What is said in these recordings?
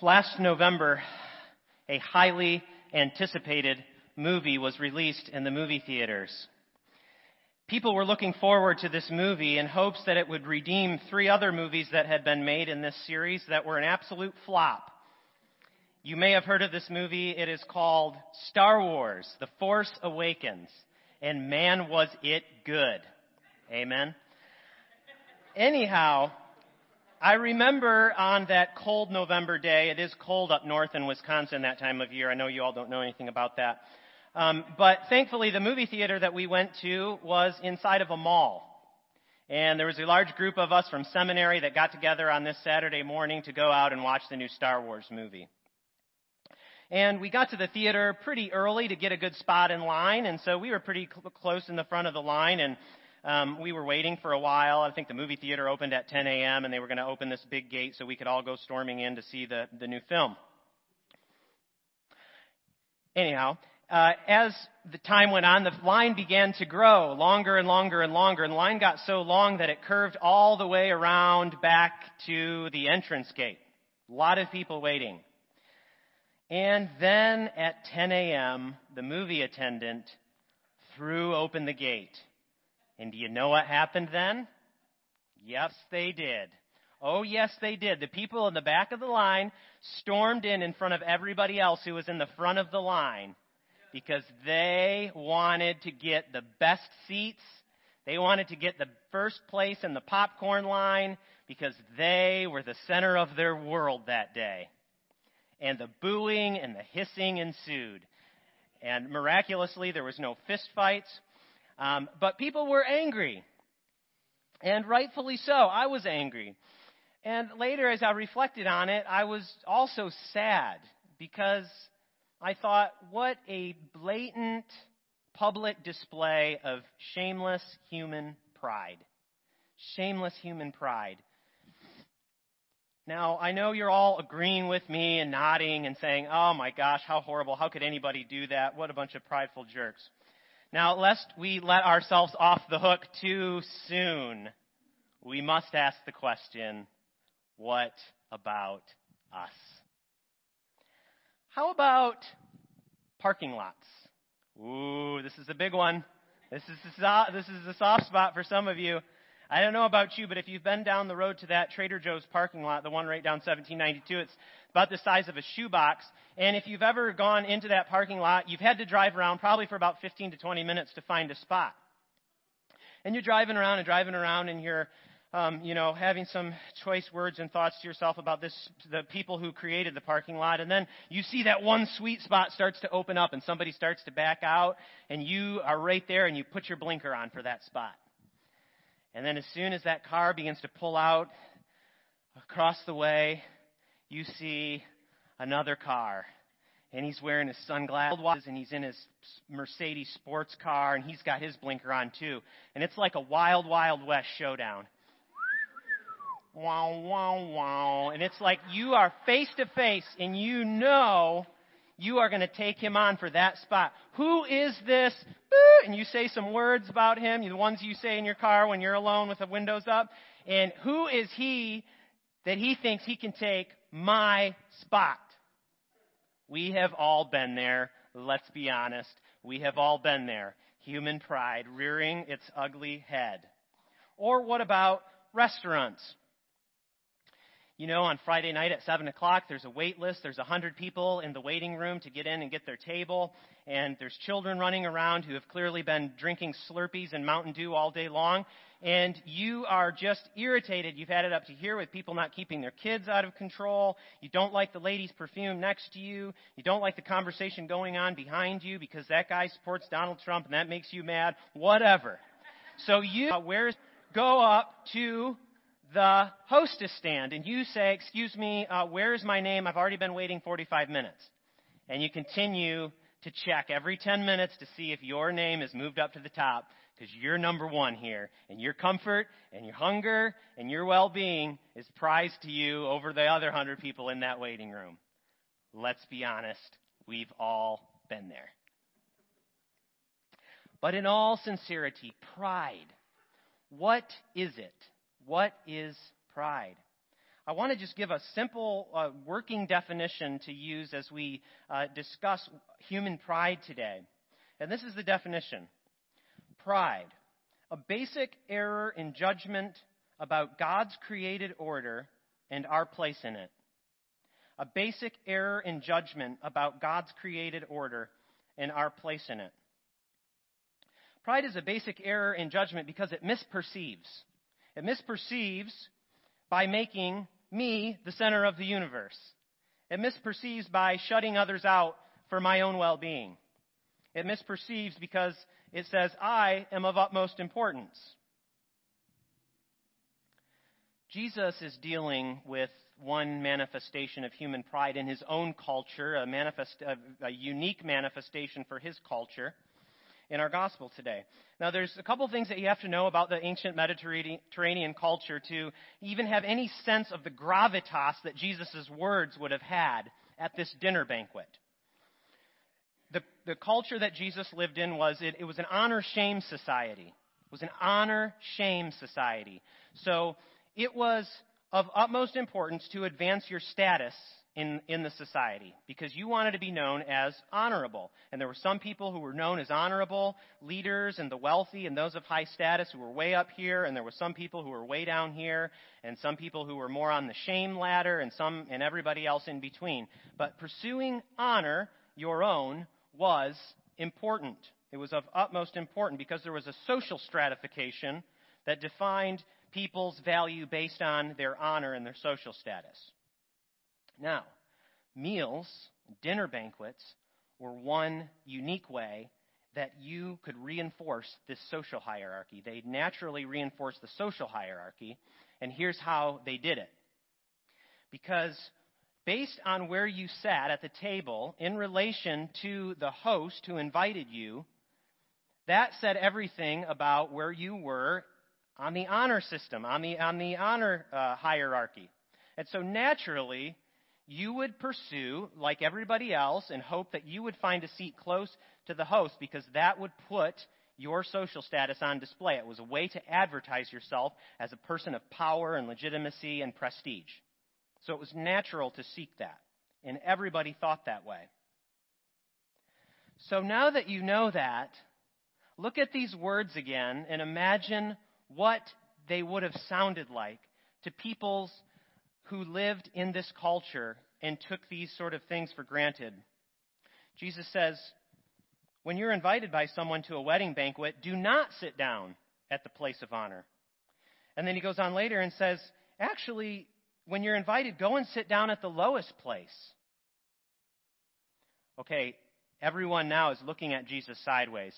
Last November, a highly anticipated movie was released in the movie theaters. People were looking forward to this movie in hopes that it would redeem three other movies that had been made in this series that were an absolute flop. You may have heard of this movie. It is called Star Wars The Force Awakens. And man, was it good. Amen. Anyhow, I remember on that cold November day, it is cold up north in Wisconsin that time of year. I know you all don't know anything about that. Um, but thankfully, the movie theater that we went to was inside of a mall. And there was a large group of us from seminary that got together on this Saturday morning to go out and watch the new Star Wars movie. And we got to the theater pretty early to get a good spot in line, and so we were pretty cl- close in the front of the line, and um, we were waiting for a while. I think the movie theater opened at 10 a.m. and they were going to open this big gate so we could all go storming in to see the, the new film. Anyhow, uh, as the time went on, the line began to grow longer and longer and longer, and the line got so long that it curved all the way around back to the entrance gate. A lot of people waiting. And then at 10 a.m., the movie attendant threw open the gate. And do you know what happened then? Yes, they did. Oh, yes, they did. The people in the back of the line stormed in in front of everybody else who was in the front of the line because they wanted to get the best seats. They wanted to get the first place in the popcorn line because they were the center of their world that day. And the booing and the hissing ensued. And miraculously, there was no fist fights um, but people were angry. And rightfully so. I was angry. And later, as I reflected on it, I was also sad because I thought, what a blatant public display of shameless human pride. Shameless human pride. Now, I know you're all agreeing with me and nodding and saying, oh my gosh, how horrible. How could anybody do that? What a bunch of prideful jerks. Now, lest we let ourselves off the hook too soon, we must ask the question, what about us? How about parking lots? Ooh, this is a big one. This is a, this is a soft spot for some of you. I don't know about you, but if you've been down the road to that Trader Joe's parking lot, the one right down 1792, it's about the size of a shoebox. And if you've ever gone into that parking lot, you've had to drive around probably for about 15 to 20 minutes to find a spot. And you're driving around and driving around and you're, um, you know, having some choice words and thoughts to yourself about this, the people who created the parking lot. And then you see that one sweet spot starts to open up and somebody starts to back out and you are right there and you put your blinker on for that spot. And then as soon as that car begins to pull out across the way, you see another car. And he's wearing his sunglasses and he's in his Mercedes sports car and he's got his blinker on too. And it's like a wild, wild west showdown. Wow, wow, wow. And it's like you are face to face and you know you are going to take him on for that spot. Who is this? And you say some words about him, the ones you say in your car when you're alone with the windows up. And who is he that he thinks he can take my spot? We have all been there. Let's be honest. We have all been there. Human pride rearing its ugly head. Or what about restaurants? You know, on Friday night at 7 o'clock, there's a wait list. There's 100 people in the waiting room to get in and get their table. And there's children running around who have clearly been drinking Slurpees and Mountain Dew all day long. And you are just irritated. You've had it up to here with people not keeping their kids out of control. You don't like the lady's perfume next to you. You don't like the conversation going on behind you because that guy supports Donald Trump and that makes you mad. Whatever. So you, uh, where's, go up to the hostess stand and you say, Excuse me, uh, where is my name? I've already been waiting 45 minutes. And you continue to check every 10 minutes to see if your name is moved up to the top because you're number one here. And your comfort and your hunger and your well being is prized to you over the other 100 people in that waiting room. Let's be honest, we've all been there. But in all sincerity, pride, what is it? What is pride? I want to just give a simple uh, working definition to use as we uh, discuss human pride today. And this is the definition Pride, a basic error in judgment about God's created order and our place in it. A basic error in judgment about God's created order and our place in it. Pride is a basic error in judgment because it misperceives. It misperceives by making me the center of the universe. It misperceives by shutting others out for my own well being. It misperceives because it says, I am of utmost importance. Jesus is dealing with one manifestation of human pride in his own culture, a, manifest, a, a unique manifestation for his culture in our gospel today. Now, there's a couple things that you have to know about the ancient Mediterranean culture to even have any sense of the gravitas that Jesus' words would have had at this dinner banquet. The, the culture that Jesus lived in was it, it was an honor shame society. It was an honor shame society. So it was of utmost importance to advance your status in, in the society because you wanted to be known as honorable. And there were some people who were known as honorable leaders and the wealthy and those of high status who were way up here, and there were some people who were way down here, and some people who were more on the shame ladder, and some and everybody else in between. But pursuing honor, your own, was important. It was of utmost importance because there was a social stratification that defined people's value based on their honor and their social status. Now, meals, dinner banquets, were one unique way that you could reinforce this social hierarchy. They naturally reinforced the social hierarchy, and here's how they did it. Because based on where you sat at the table in relation to the host who invited you, that said everything about where you were on the honor system, on the, on the honor uh, hierarchy. And so naturally, you would pursue, like everybody else, and hope that you would find a seat close to the host because that would put your social status on display. It was a way to advertise yourself as a person of power and legitimacy and prestige. So it was natural to seek that. And everybody thought that way. So now that you know that, look at these words again and imagine what they would have sounded like to people's who lived in this culture and took these sort of things for granted. Jesus says, when you're invited by someone to a wedding banquet, do not sit down at the place of honor. And then he goes on later and says, actually, when you're invited, go and sit down at the lowest place. Okay, everyone now is looking at Jesus sideways.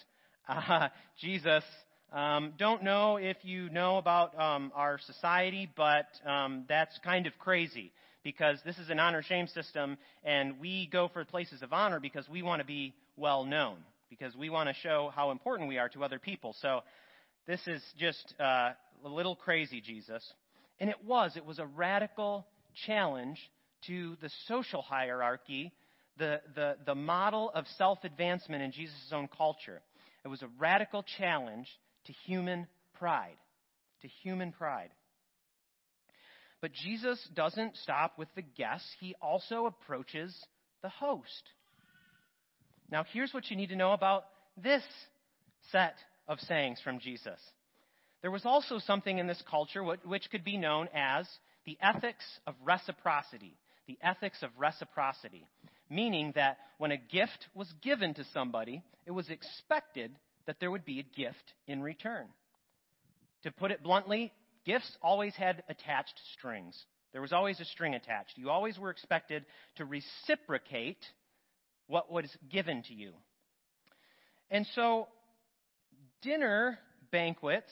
Uh, Jesus um, don't know if you know about um, our society, but um, that's kind of crazy because this is an honor shame system, and we go for places of honor because we want to be well known, because we want to show how important we are to other people. So this is just uh, a little crazy, Jesus. And it was. It was a radical challenge to the social hierarchy, the, the, the model of self advancement in Jesus' own culture. It was a radical challenge to human pride. To human pride. But Jesus doesn't stop with the guests, he also approaches the host. Now, here's what you need to know about this set of sayings from Jesus. There was also something in this culture which could be known as the ethics of reciprocity. The ethics of reciprocity. Meaning that when a gift was given to somebody, it was expected that there would be a gift in return. To put it bluntly, gifts always had attached strings. There was always a string attached. You always were expected to reciprocate what was given to you. And so, dinner banquets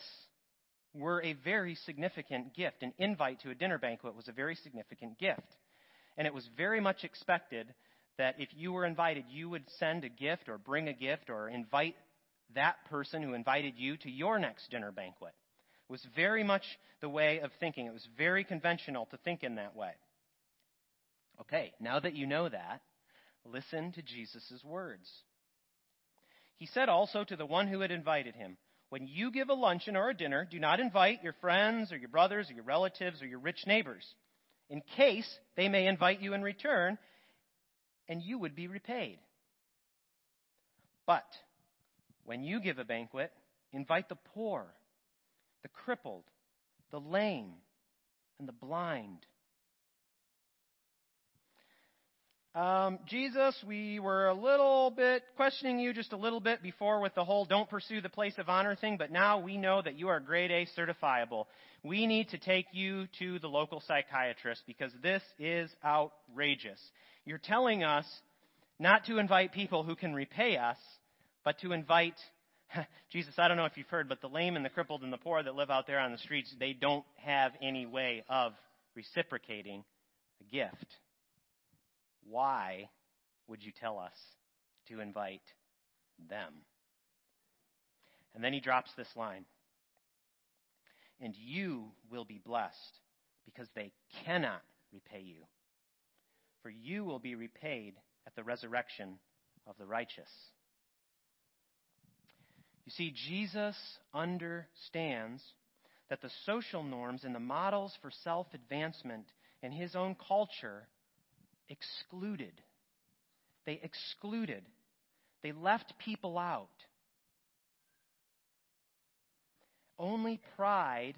were a very significant gift. An invite to a dinner banquet was a very significant gift. And it was very much expected that if you were invited, you would send a gift or bring a gift or invite that person who invited you to your next dinner banquet. It was very much the way of thinking. It was very conventional to think in that way. Okay, now that you know that, listen to Jesus' words. He said also to the one who had invited him, When you give a luncheon or a dinner, do not invite your friends or your brothers or your relatives or your rich neighbors. in case they may invite you in return, and you would be repaid. But when you give a banquet, invite the poor, the crippled, the lame, and the blind. Um, Jesus, we were a little bit questioning you just a little bit before with the whole don't pursue the place of honor thing, but now we know that you are grade A certifiable. We need to take you to the local psychiatrist because this is outrageous. You're telling us not to invite people who can repay us, but to invite Jesus, I don't know if you've heard, but the lame and the crippled and the poor that live out there on the streets, they don't have any way of reciprocating a gift. Why would you tell us to invite them? And then he drops this line And you will be blessed because they cannot repay you. For you will be repaid at the resurrection of the righteous. You see, Jesus understands that the social norms and the models for self advancement in his own culture excluded. They excluded. They left people out. Only pride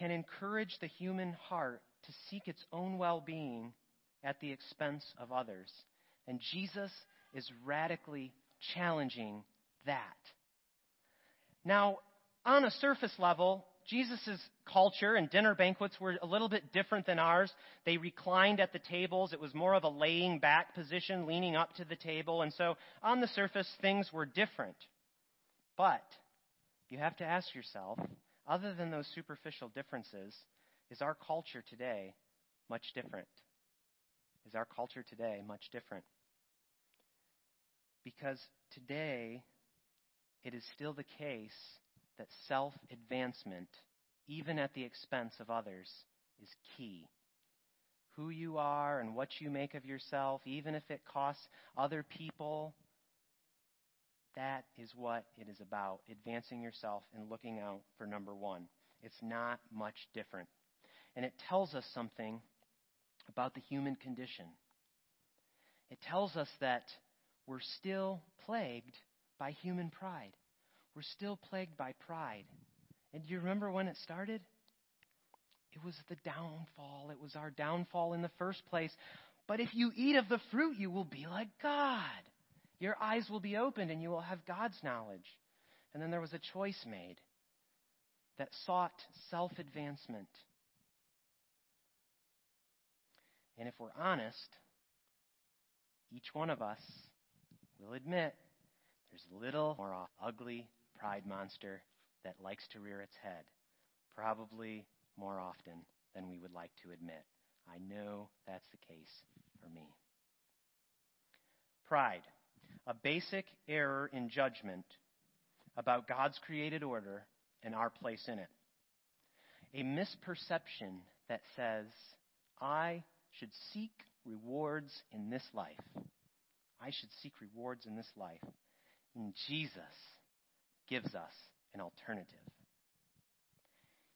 can encourage the human heart to seek its own well being at the expense of others. And Jesus is radically challenging that. Now, on a surface level, Jesus' culture and dinner banquets were a little bit different than ours. They reclined at the tables. It was more of a laying back position, leaning up to the table. And so, on the surface, things were different. But you have to ask yourself other than those superficial differences, is our culture today much different? Is our culture today much different? Because today, it is still the case that self advancement, even at the expense of others, is key. Who you are and what you make of yourself, even if it costs other people, that is what it is about advancing yourself and looking out for number one. It's not much different. And it tells us something about the human condition. It tells us that we're still plagued by human pride. We're still plagued by pride. And do you remember when it started? It was the downfall. It was our downfall in the first place. But if you eat of the fruit, you will be like God. Your eyes will be opened and you will have God's knowledge. And then there was a choice made that sought self advancement. And if we're honest, each one of us will admit there's little more ugly pride monster that likes to rear its head, probably more often than we would like to admit. I know that's the case for me. Pride, a basic error in judgment about God's created order and our place in it. A misperception that says, I should seek rewards in this life. I should seek rewards in this life and Jesus gives us an alternative.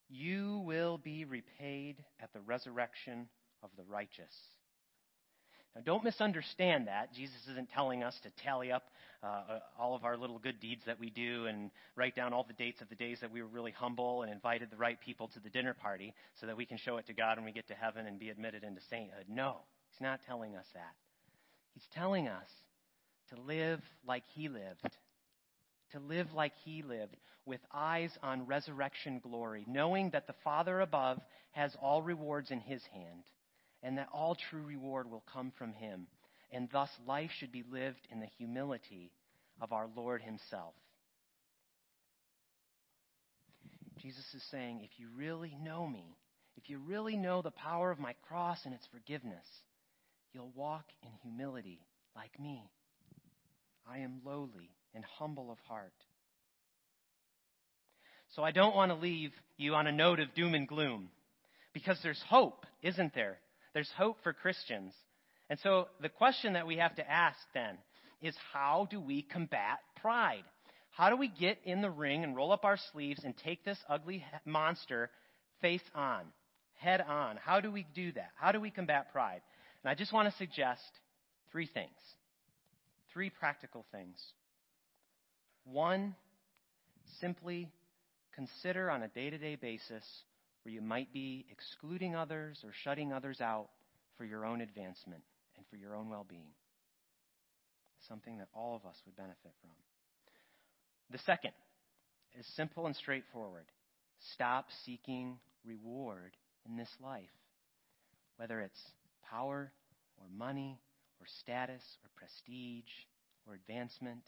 You will be repaid at the resurrection of the righteous. Now, don't misunderstand that. Jesus isn't telling us to tally up uh, all of our little good deeds that we do and write down all the dates of the days that we were really humble and invited the right people to the dinner party so that we can show it to God when we get to heaven and be admitted into sainthood. No, he's not telling us that. He's telling us to live like he lived. To live like he lived, with eyes on resurrection glory, knowing that the Father above has all rewards in his hand, and that all true reward will come from him. And thus life should be lived in the humility of our Lord himself. Jesus is saying, if you really know me, if you really know the power of my cross and its forgiveness, you'll walk in humility like me. I am lowly and humble of heart. So I don't want to leave you on a note of doom and gloom because there's hope, isn't there? There's hope for Christians. And so the question that we have to ask then is how do we combat pride? How do we get in the ring and roll up our sleeves and take this ugly monster face on, head on. How do we do that? How do we combat pride? And I just want to suggest three things. Three practical things. One, simply consider on a day to day basis where you might be excluding others or shutting others out for your own advancement and for your own well being. Something that all of us would benefit from. The second is simple and straightforward. Stop seeking reward in this life, whether it's power or money or status or prestige or advancement.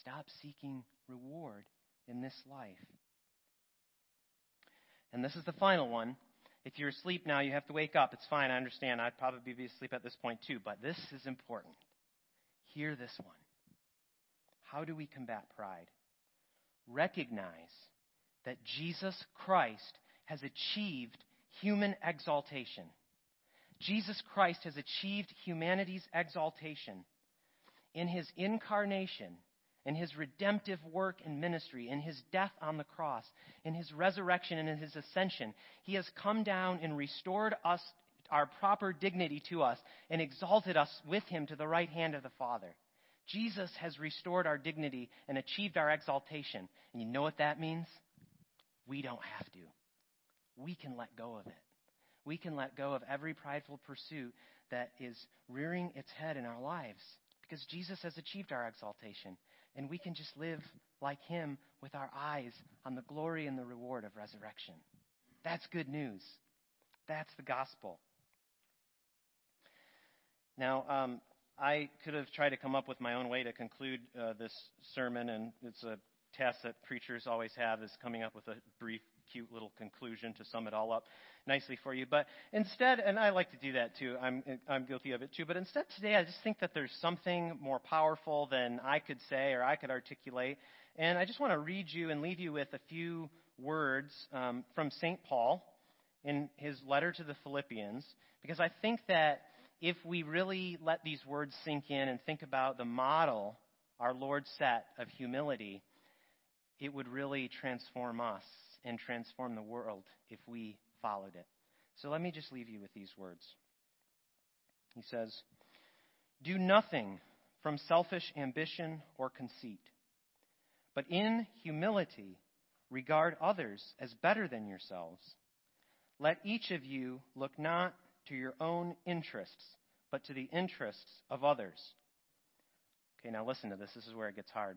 Stop seeking reward in this life. And this is the final one. If you're asleep now, you have to wake up. It's fine. I understand. I'd probably be asleep at this point too, but this is important. Hear this one. How do we combat pride? Recognize that Jesus Christ has achieved human exaltation. Jesus Christ has achieved humanity's exaltation in his incarnation in his redemptive work and ministry, in his death on the cross, in his resurrection and in his ascension, he has come down and restored us our proper dignity to us and exalted us with him to the right hand of the Father. Jesus has restored our dignity and achieved our exaltation. And you know what that means? We don't have to. We can let go of it. We can let go of every prideful pursuit that is rearing its head in our lives because Jesus has achieved our exaltation and we can just live like him with our eyes on the glory and the reward of resurrection. That's good news. That's the gospel. Now, um, I could have tried to come up with my own way to conclude uh, this sermon, and it's a task that preachers always have is coming up with a brief, cute little conclusion to sum it all up nicely for you. But instead, and I like to do that too, I'm, I'm guilty of it too, but instead today I just think that there's something more powerful than I could say or I could articulate. And I just want to read you and leave you with a few words um, from St. Paul in his letter to the Philippians, because I think that if we really let these words sink in and think about the model our Lord set of humility, it would really transform us and transform the world if we followed it. So let me just leave you with these words. He says, Do nothing from selfish ambition or conceit, but in humility regard others as better than yourselves. Let each of you look not to your own interests, but to the interests of others. Okay, now listen to this. This is where it gets hard.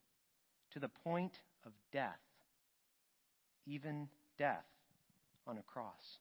to the point of death, even death on a cross.